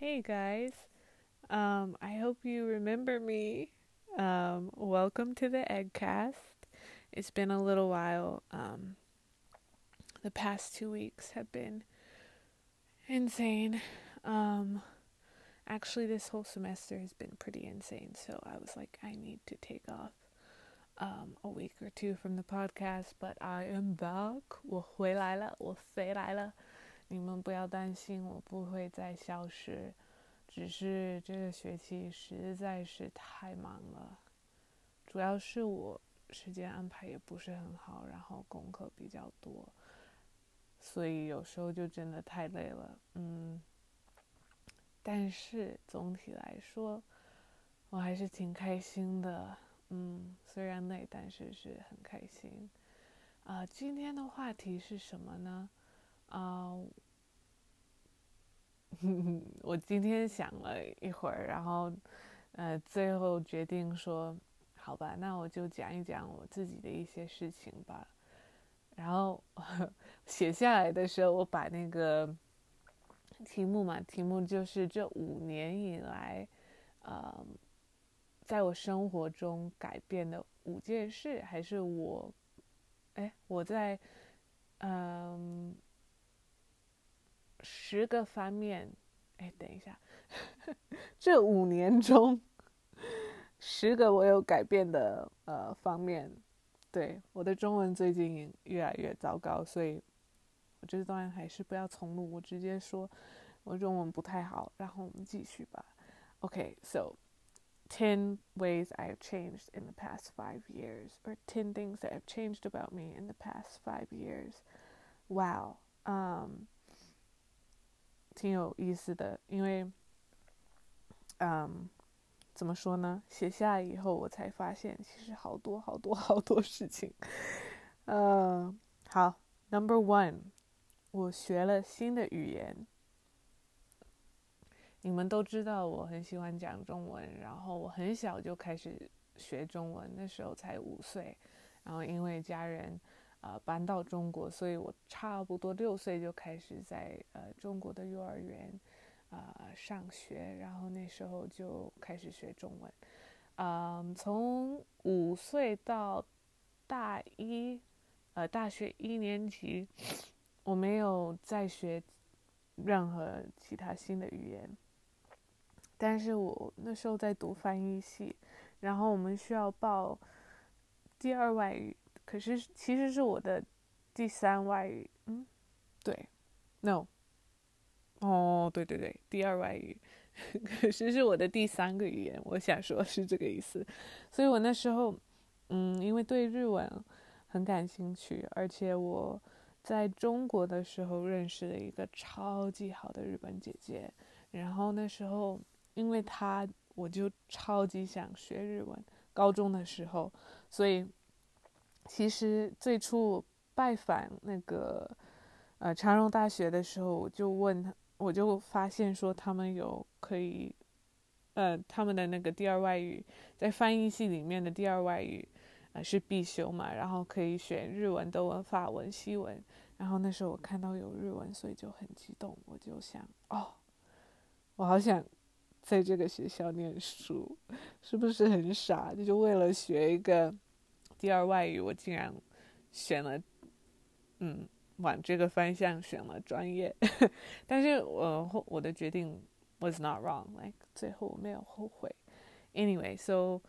Hey guys, um, I hope you remember me. Um, welcome to the Eggcast. It's been a little while. Um, the past two weeks have been insane. Um, actually, this whole semester has been pretty insane, so I was like, I need to take off um, a week or two from the podcast, but I am back. We'll say 你们不要担心，我不会再消失，只是这个学期实在是太忙了，主要是我时间安排也不是很好，然后功课比较多，所以有时候就真的太累了，嗯。但是总体来说，我还是挺开心的，嗯，虽然累，但是是很开心。啊，今天的话题是什么呢？啊，我今天想了一会儿，然后，呃，最后决定说，好吧，那我就讲一讲我自己的一些事情吧。然后 写下来的时候，我把那个题目嘛，题目就是这五年以来，呃，在我生活中改变的五件事，还是我，哎，我在，嗯。十个方面，哎，等一下，这五年中，十个我有改变的呃方面，对我的中文最近越来越糟糕，所以我这段还是不要重录，我直接说我中文不太好，然后我们继续吧。OK，so ten ways I have changed in the past five years, or ten things that have changed about me in the past five years. Wow. Um. 挺有意思的，因为，嗯，怎么说呢？写下来以后，我才发现其实好多好多好多事情。嗯，好，Number one，我学了新的语言。你们都知道我很喜欢讲中文，然后我很小就开始学中文，那时候才五岁，然后因为家人。呃，搬到中国，所以我差不多六岁就开始在呃中国的幼儿园啊上学，然后那时候就开始学中文。嗯，从五岁到大一，呃，大学一年级，我没有再学任何其他新的语言。但是我那时候在读翻译系，然后我们需要报第二外语。可是其实是我的第三外语，嗯，对，no，哦，对对对，第二外语，可是是我的第三个语言，我想说是这个意思。所以我那时候，嗯，因为对日文很感兴趣，而且我在中国的时候认识了一个超级好的日本姐姐，然后那时候因为她，我就超级想学日文。高中的时候，所以。其实最初拜访那个呃长荣大学的时候，我就问他，我就发现说他们有可以，呃，他们的那个第二外语在翻译系里面的第二外语，呃是必修嘛，然后可以选日文、德文、法文、西文。然后那时候我看到有日文，所以就很激动，我就想，哦，我好想在这个学校念书，是不是很傻？就为了学一个。第二外语，我竟然选了，嗯，往这个方向选了专业，但是我后我的决定 was not wrong，like 最后我没有后悔。Anyway，so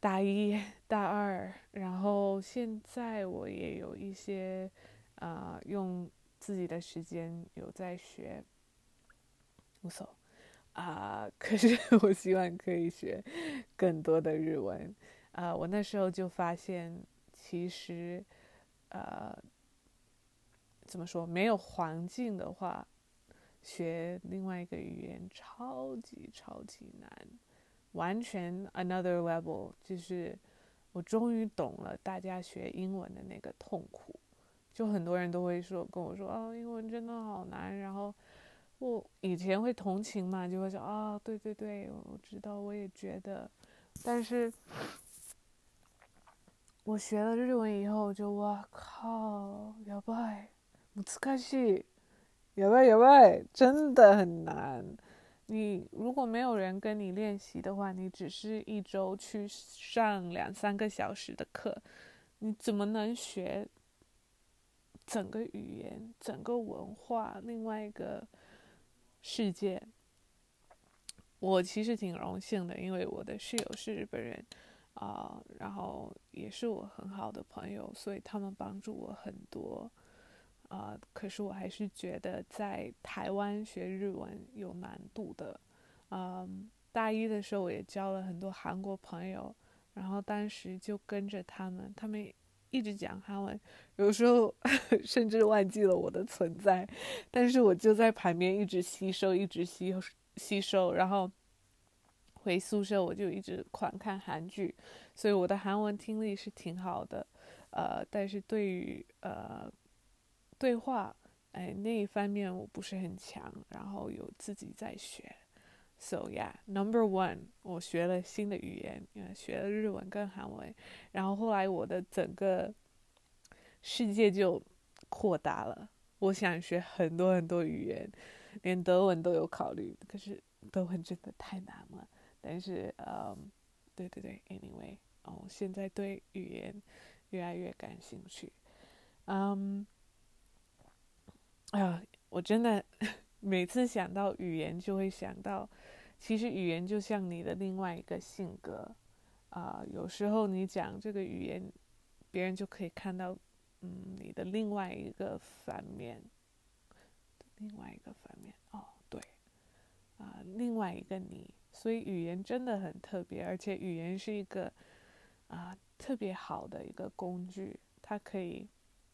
大一、大二，然后现在我也有一些啊，用自己的时间有在学，无所啊，可是我希望可以学更多的日文。啊，我那时候就发现，其实，呃，怎么说？没有环境的话，学另外一个语言超级超级难，完全 another level。就是我终于懂了大家学英文的那个痛苦。就很多人都会说跟我说啊，英文真的好难。然后我以前会同情嘛，就会说啊，对对对，我知道，我也觉得，但是。我学了日文以后，就哇靠，やばい，難しい，やばいやばい，真的很难。 你如果没有人跟你练习的话，你只是一周去上两三个小时的课，你怎么能学整个语言、整个文化、另外一个世界？我其实挺荣幸的，因为我的室友是日本人， 啊，然后也是我很好的朋友，所以他们帮助我很多。啊，可是我还是觉得在台湾学日文有难度的。嗯，大一的时候我也交了很多韩国朋友，然后当时就跟着他们，他们一直讲韩文，有时候 甚至忘记了我的存在，但是我就在旁边一直吸收，一直吸吸收，然后回宿舍我就一直狂看韩剧，所以我的韩文听力是挺好的。呃，但是对于呃。对话，哎，那一方面我不是很强，然后有自己在学。So yeah, number one，我学了新的语言，学了日文跟韩文，然后后来我的整个世界就扩大了。我想学很多很多语言，连德文都有考虑，可是德文真的太难了。但是，嗯，对对对，anyway，哦，现在对语言越来越感兴趣，嗯。哎呀，我真的 每次想到语言，就会想到，其实语言就像你的另外一个性格啊。有时候你讲这个语言，别人就可以看到，嗯，你的另外一个反面，另外一个反面。哦，对，啊，另外一个你。所以语言真的很特别，而且语言是一个啊特别好的一个工具，它可以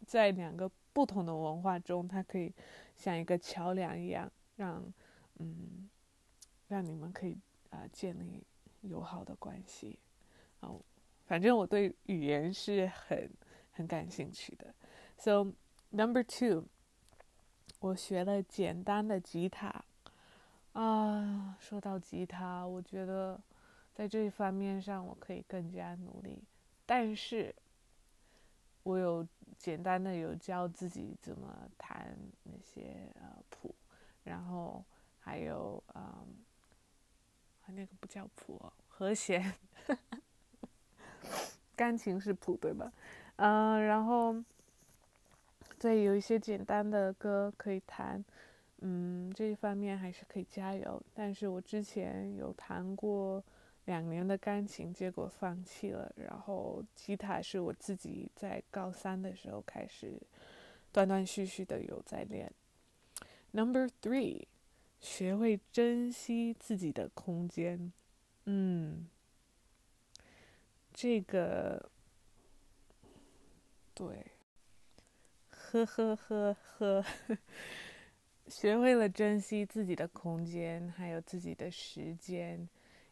在两个。不同的文化中，它可以像一个桥梁一样，让嗯，让你们可以啊建立友好的关系。哦，反正我对语言是很很感兴趣的。So number two，我学了简单的吉他。啊，说到吉他，我觉得在这一方面上我可以更加努力，但是我有。简单的有教自己怎么弹那些呃谱，然后还有嗯，那个不叫谱，和弦，钢琴是谱对吧？嗯，然后对有一些简单的歌可以弹，嗯，这一方面还是可以加油。但是我之前有弹过。两年的钢琴，结果放弃了。然后吉他是我自己在高三的时候开始，断断续续的有在练。Number three，学会珍惜自己的空间。嗯，这个，对，呵呵呵呵，学会了珍惜自己的空间，还有自己的时间。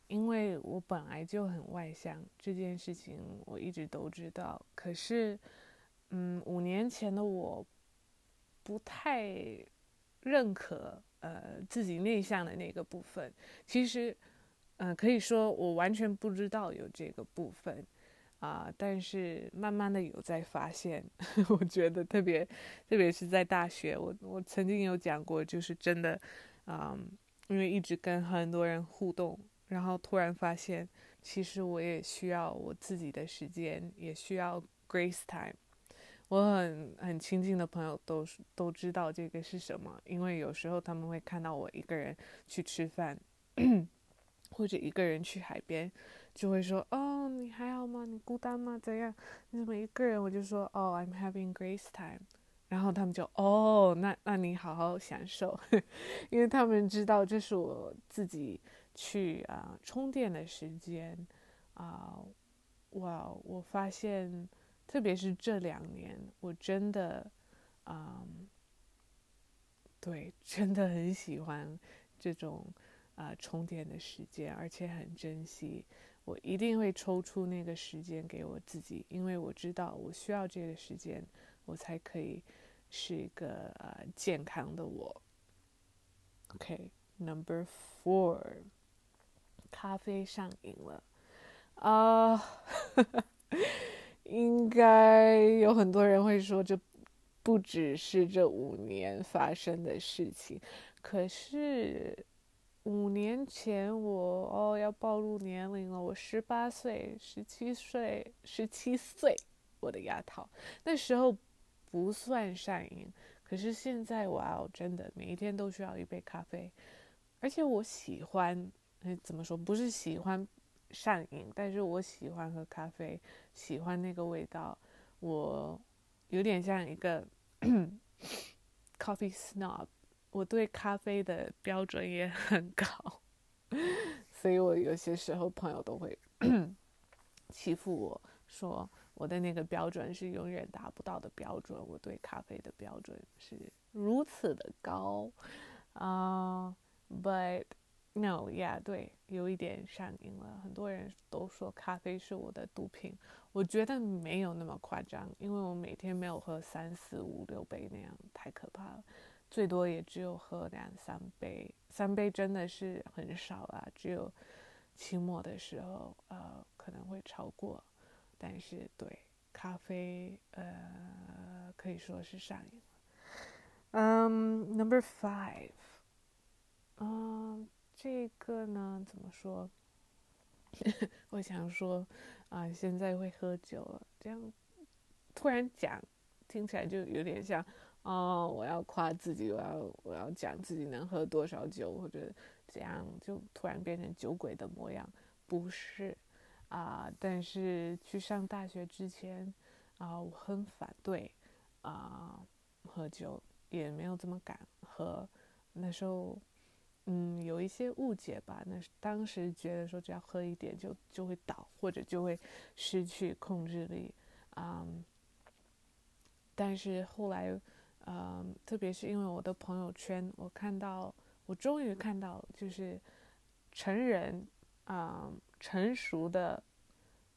因为我本来就很外向，这件事情我一直都知道。可是，嗯，五年前的我，不太认可呃自己内向的那个部分。其实，嗯，可以说我完全不知道有这个部分啊。但是慢慢的有在发现，我觉得特别，特别是在大学，我我曾经有讲过，就是真的，嗯，因为一直跟很多人互动。然后突然发现，其实我也需要我自己的时间，也需要 grace time。我很很亲近的朋友都都知道这个是什么，因为有时候他们会看到我一个人去吃饭，或者一个人去海边，就会说：“哦，你还好吗？你孤单吗？怎样？你怎么一个人？”我就说：“哦，I'm having grace time。”然后他们就：“哦，那那你好好享受，因为他们知道这是我自己。”去啊，充电的时间啊，哇！我发现，特别是这两年，我真的，嗯，对，真的很喜欢这种啊充电的时间，而且很珍惜。我一定会抽出那个时间给我自己，因为我知道我需要这个时间，我才可以是一个呃健康的我。OK，Number Four。咖啡上瘾了，啊，应该有很多人会说这不只是这五年发生的事情，可是五年。前我哦要暴露年龄了，我十八岁、十七岁、十七岁，我的牙套那时候不算上瘾，可是现在哇哦，真的每一天都需要一杯咖啡，而且我喜欢，哎怎么说？不是喜欢上瘾，但是我喜欢喝咖啡，喜欢那个味道，我有点像一个 coffee snob。我对咖啡的标准也很高，所以我有些时候朋友都会 欺负我说我的那个标准是永远达不到的标准。我对咖啡的标准是如此的高啊，But no，yeah，对，有一点上瘾了。很多人都说咖啡是我的毒品，我觉得没有那么夸张，因为我每天没有喝三四五六杯那样，太可怕了。最多也只有喝两三杯，三杯真的是很少啊。只有期末的时候，呃，可能会超过。但是对咖啡，呃，可以说是上瘾了。嗯，Number five，嗯，这个呢，怎么说？我想说，啊，现在会喝酒了，这样突然讲，听起来就有点像。哦，我要夸自己，我要我要讲自己能喝多少酒，或者这样就突然变成酒鬼的模样，不是啊。但是去上大学之前啊，我很反对啊喝酒，也没有这么敢喝。那时候嗯有一些误解吧，那当时觉得说只要喝一点就就会倒，或者就会失去控制力啊。但是后来。嗯，特别是因为我的朋友圈，我看到，我终于看到，就是成人啊，成熟的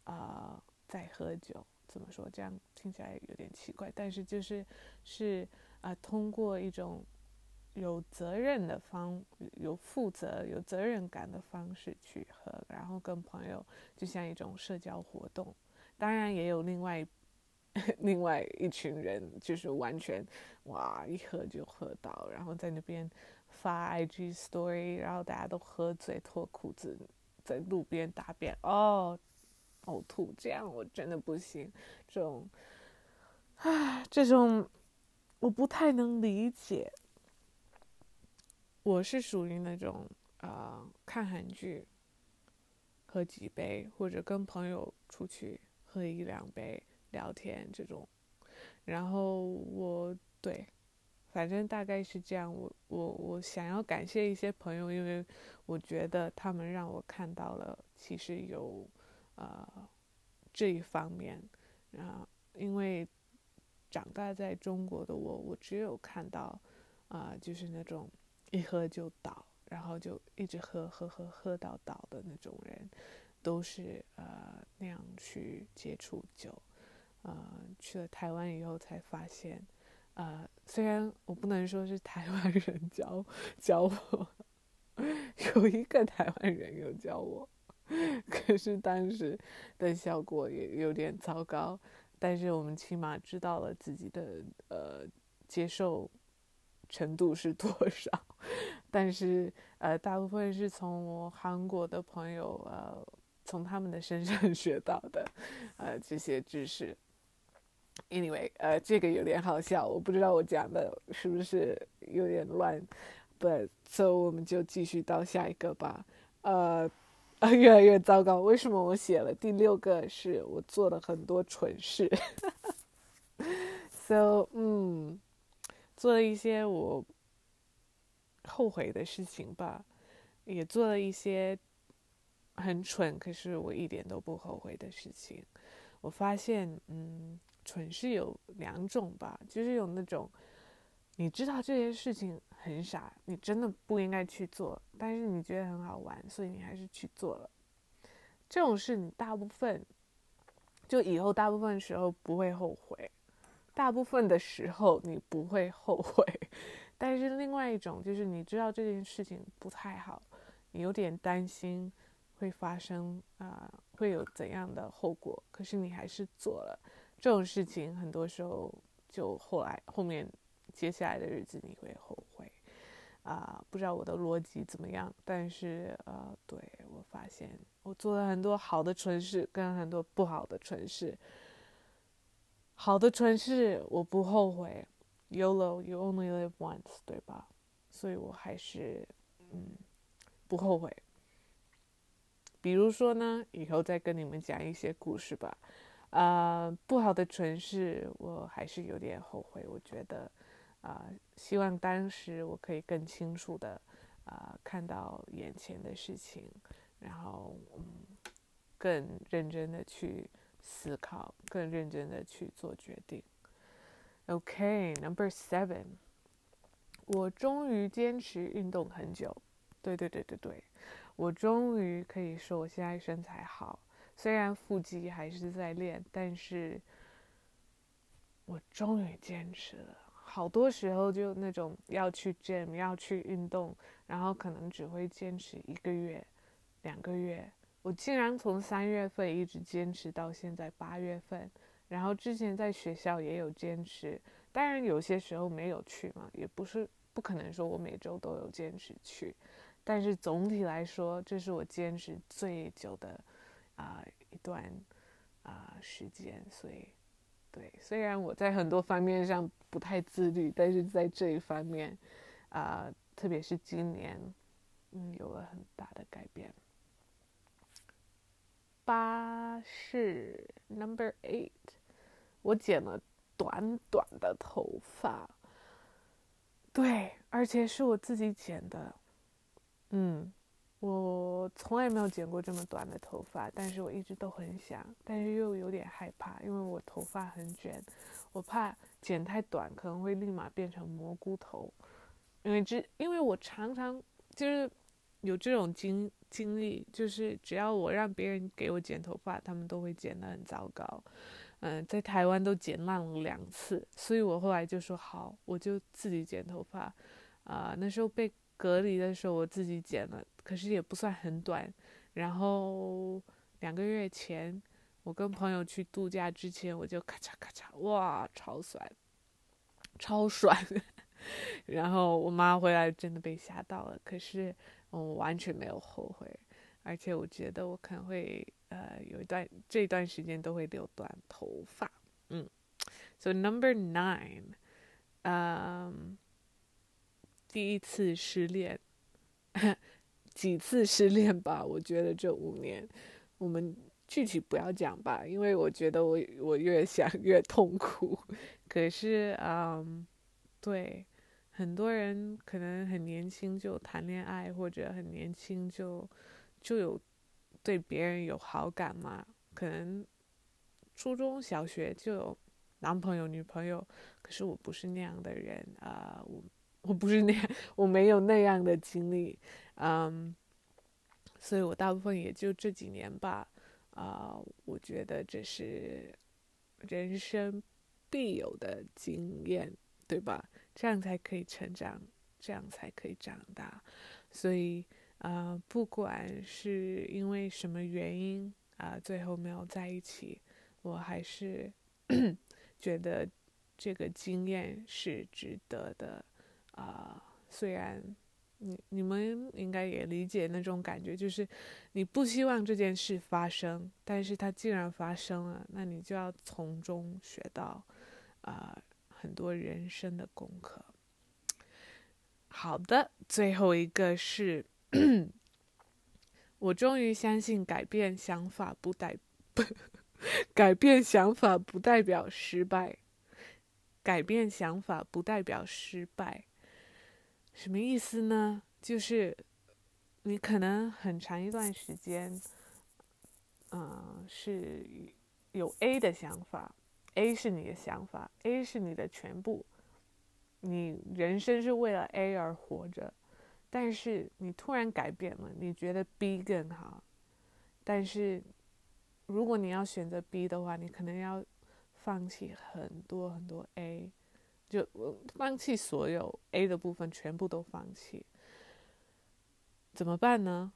啊，在喝酒。怎么说？这样听起来有点奇怪，但是就是是啊，通过一种有责任的方、有负责、有责任感的方式去喝，然后跟朋友就像一种社交活动。当然也有另外。另外一群人就是完全哇，一喝就喝到，然后在那边发 IG story，然后大家都喝醉脱裤子在路边大便哦，呕吐，这样我真的不行。这种啊，这种我不太能理解。我是属于那种啊，看韩剧喝几杯，或者跟朋友出去喝一两杯。聊天这种，然后我对，反正大概是这样。我我我想要感谢一些朋友，因为我觉得他们让我看到了其实有呃这一方面啊。因为长大在中国的我，我只有看到啊，就是那种一喝就倒，然后就一直喝喝喝喝到倒的那种人，都是呃那样去接触酒。呃，去了台湾以后才发现，呃，虽然我不能说是台湾人教教我，有一个台湾人有教我，可是当时的效果也有点糟糕。但是我们起码知道了自己的呃接受程度是多少。但是呃，大部分是从我韩国的朋友呃，从他们的身上 学到的呃这些知识。Anyway，呃，这个有点好笑，我不知道我讲的是不是有点乱，But so 我们就继续到下一个吧。呃，越来越糟糕。为什么我写了第六个？是我做了很多蠢事。So，嗯，做了一些我后悔的事情吧，也做了一些很蠢，可是我一点都不后悔的事情。我发现，嗯。蠢是有两种吧，就是有那种，你知道这件事情很傻，你真的不应该去做，但是你觉得很好玩，所以你还是去做了。这种事你大部分，就以后大部分时候不会后悔，大部分的时候你不会后悔。但是另外一种就是你知道这件事情不太好，你有点担心会发生啊，会有怎样的后果，可是你还是做了。这种事情很多时候就后来后面接下来的日子你会后悔，啊，不知道我的逻辑怎么样，但是呃，对我发现我做了很多好的蠢事，跟很多不好的蠢事。好的蠢事我不后悔，YOLO，You only live once，对吧？所以我还是嗯不后悔。比如说呢，以后再跟你们讲一些故事吧。呃，不好的蠢事我还是有点后悔，我觉得。啊，希望当时我可以更清楚的啊看到眼前的事情，然后嗯更认真的去思考，更认真的去做决定。OK，Number Seven，我终于坚持运动很久。对对对对对，我终于可以说我现在身材好，虽然腹肌还是在练，但是我终于坚持了。好多时候就那种要去 gym 要去运动，然后可能只会坚持一个月、两个月。我竟然从三月份一直坚持到现在八月份，然后之前在学校也有坚持，当然有些时候没有去嘛，也不是不可能说我每周都有坚持去，但是总体来说，这是我坚持最久的啊一段啊时间，所以。对，虽然我在很多方面上不太自律，但是在这一方面，啊，特别是今年，嗯，有了很大的改变。八是 number eight，我剪了短短的头发，对，而且是我自己剪的，嗯。我从来没有剪过这么短的头发，但是我一直都很想，但是又有点害怕，因为我头发很卷，我怕剪太短可能会立马变成蘑菇头，因为这因为我常常就是有这种经经历，就是只要我让别人给我剪头发，他们都会剪得很糟糕，嗯，在台湾都剪烂了两次，所以我后来就说好，我就自己剪头发，啊，那时候被。隔离的时候我自己剪了，可是也不算很短。然后两个月前，我跟朋友去度假之前，我就咔嚓咔嚓，哇，超酸，超酸。然后我妈回来真的被吓到了，可是我完全没有后悔，而且我觉得我可能会呃有一段这段时间都会留短头发。嗯，So number nine，嗯。第一次失恋，几次失恋吧？我觉得这五年，我们具体不要讲吧，因为我觉得我我越想越痛苦。可是，嗯，对，很多人可能很年轻就谈恋爱，或者很年轻就就有对别人有好感嘛？可能初中小学就有男朋友女朋友，可是我不是那样的人啊，我。我不是那样，我没有那样的经历，嗯，所以我大部分也就这几年吧，啊，我觉得这是人生必有的经验，对吧？这样才可以成长，这样才可以长大。所以，啊，不管是因为什么原因啊，最后没有在一起，我还是 觉得这个经验是值得的。啊，虽然你你们应该也理解那种感觉，就是你不希望这件事发生，但是它既然发生了，那你就要从中学到啊很多人生的功课。好的，最后一个是，我终于相信改变想法不代 改变想法不代表失败，改变想法不代表失败。什么意思呢？就是你可能很长一段时间，嗯，是有 A 的想法，A 是你的想法，A 是你的全部，你人生是为了 A 而活着，但是你突然改变了，你觉得 B 更好，但是如果你要选择 B 的话，你可能要放弃很多很多 A。就放弃所有 A 的部分，全部都放弃，怎么办呢？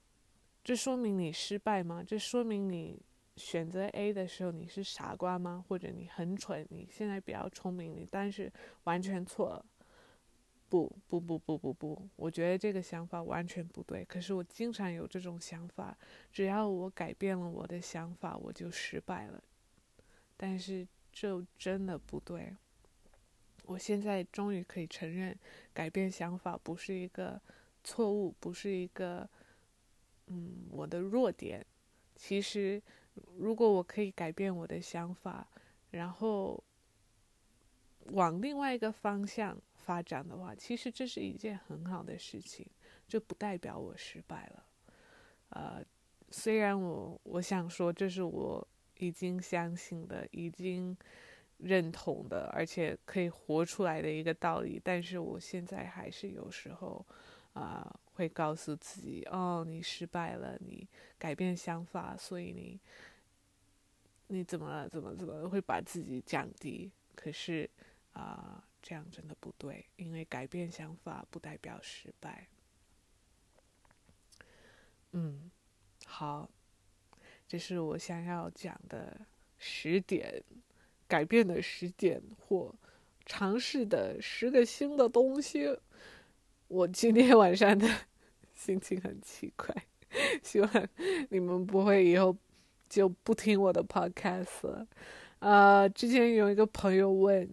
这说明你失败吗？这说明你选择 A 的时候你是傻瓜吗？或者你很蠢？你现在比较聪明，你但是完全错了。不不不不不不，我觉得这个想法完全不对。可是我经常有这种想法，只要我改变了我的想法，我就失败了。但是这真的不对。我现在终于可以承认，改变想法不是一个错误，不是一个嗯我的弱点。其实，如果我可以改变我的想法，然后往另外一个方向。发展的话，其实这是一件很好的事情，这不代表我失败了。呃，虽然我我想说这是我已经相信的、已经认同的，而且可以活出来的一个道理，但是我现在还是有时候啊会告诉自己：哦，你失败了，你改变想法，所以你你怎么了怎么怎么会把自己降低？可是啊。这样真的不对，因为改变想法不代表失败。嗯，好，这是我想要讲的十点改变的时间或尝试的十个新的东西。我今天晚上的 心情很奇怪，希望你们不会以后就不听我的 podcast 了。呃，之前有一个朋友问。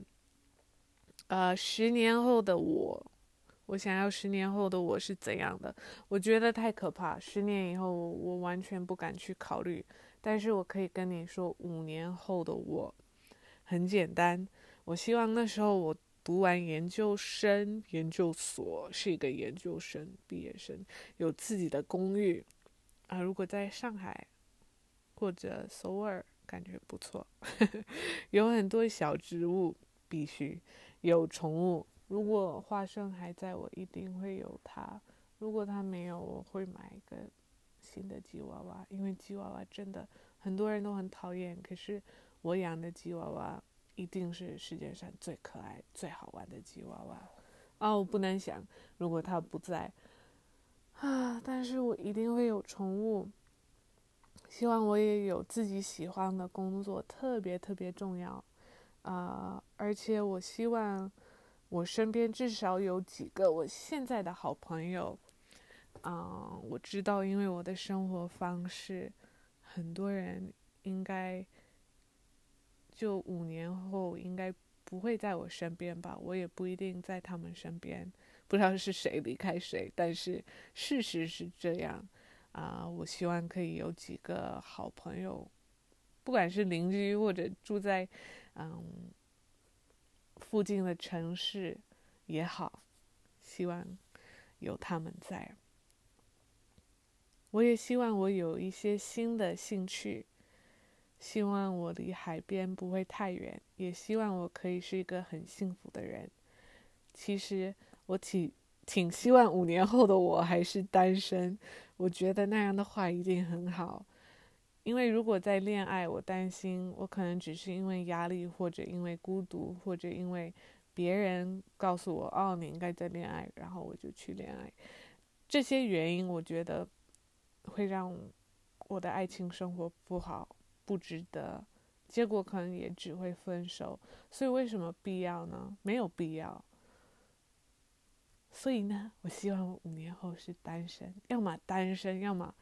呃，十年后的我，我想要十年后的我是怎样的？我觉得太可怕。十年以后，我完全不敢去考虑。但是我可以跟你说，五年后的我很简单。我希望那时候我读完研究生、研究所，是一个研究生毕业生，有自己的公寓啊。如果在上海或者首尔，感觉不错，有很多小植物，必须。有宠物，如果花生还在我一定会有它。如果它没有，我会买一个新的吉娃娃，因为吉娃娃真的很多人都很讨厌。可是我养的吉娃娃一定是世界上最可爱、最好玩的吉娃娃。啊，我不能想，如果它不在啊，但是我一定会有宠物。希望我也有自己喜欢的工作，特别特别重要。啊，而且我希望我身边至少有几个我现在的好朋友。啊，我知道，因为我的生活方式，很多人应该就五年后应该不会在我身边吧。我也不一定在他们身边，不知道是谁离开谁，但是事实是这样。啊，我希望可以有几个好朋友，不管是邻居或者住在。嗯，附近的城市也好，希望有他们在。我也希望我有一些新的兴趣，希望我离海边不会太远，也希望我可以是一个很幸福的人。其实我挺挺希望五年后的我还是单身，我觉得那样的话一定很好。因为如果在恋爱，我担心我可能只是因为压力，或者因为孤独，或者因为别人告诉我哦你应该在恋爱，然后我就去恋爱。这些原因我觉得会让我的爱情生活不好，不值得，结果可能也只会分手。所以为什么必要呢？没有必要。所以呢，我希望五年后是单身，要么单身，要么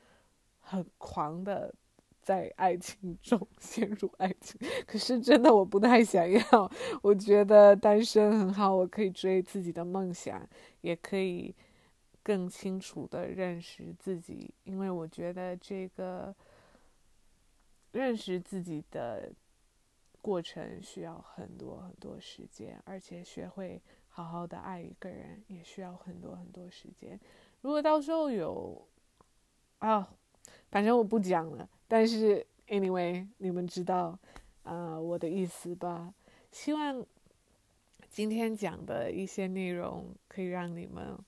很狂的。在爱情中 陷入爱情，可是真的我不太想要。我觉得单身很好，我可以追自己的梦想，也可以更清楚的认识自己。因为我觉得这个认识自己的过程需要很多很多时间，而且学会好好的爱一个人也需要很多很多时间。如果到时候有啊，反正我不讲了。但是，anyway，你们知道，呃，我的意思吧？希望今天讲的一些内容可以让你们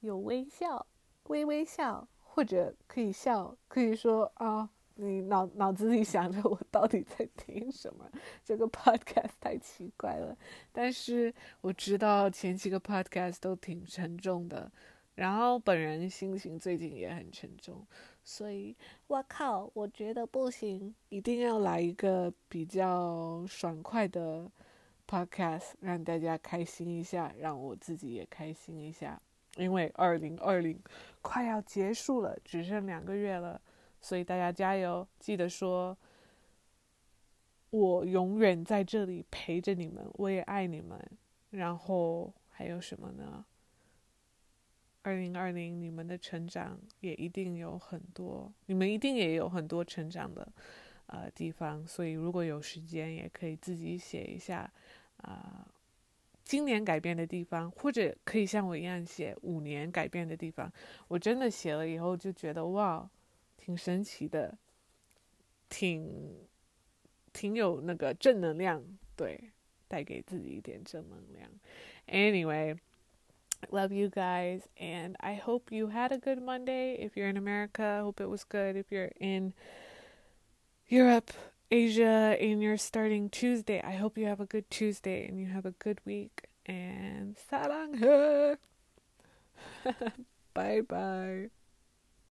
有微笑，微微笑，或者可以笑，可以说啊，你脑脑子里想着我到底在听什么？这个 podcast 太奇怪了。但是我知道前几个 podcast 都挺沉重的，然后本人心情最近也很沉重。所以，我靠，我觉得不行，一定要来一个比较爽快的 podcast，让大家开心一下，让我自己也开心一下。因为二零二零快要结束了，只剩两个月了，所以大家加油！记得说，我永远在这里陪着你们，我也爱你们。然后还有什么呢？二零二零，你们的成长也一定有很多，你们一定也有很多成长的呃地方。所以如果有时间，也可以自己写一下啊。今年改变的地方，或者可以像我一样写五年改变的地方。我真的写了以后就觉得哇，挺神奇的，挺挺有那个正能量，对，带给自己一点正能量。Anyway。Love you guys, and I hope you had a good Monday. If you're in America, hope it was good. If you're in Europe, Asia, and you're starting Tuesday, I hope you have a good Tuesday and you have a good week. And sarang Bye bye.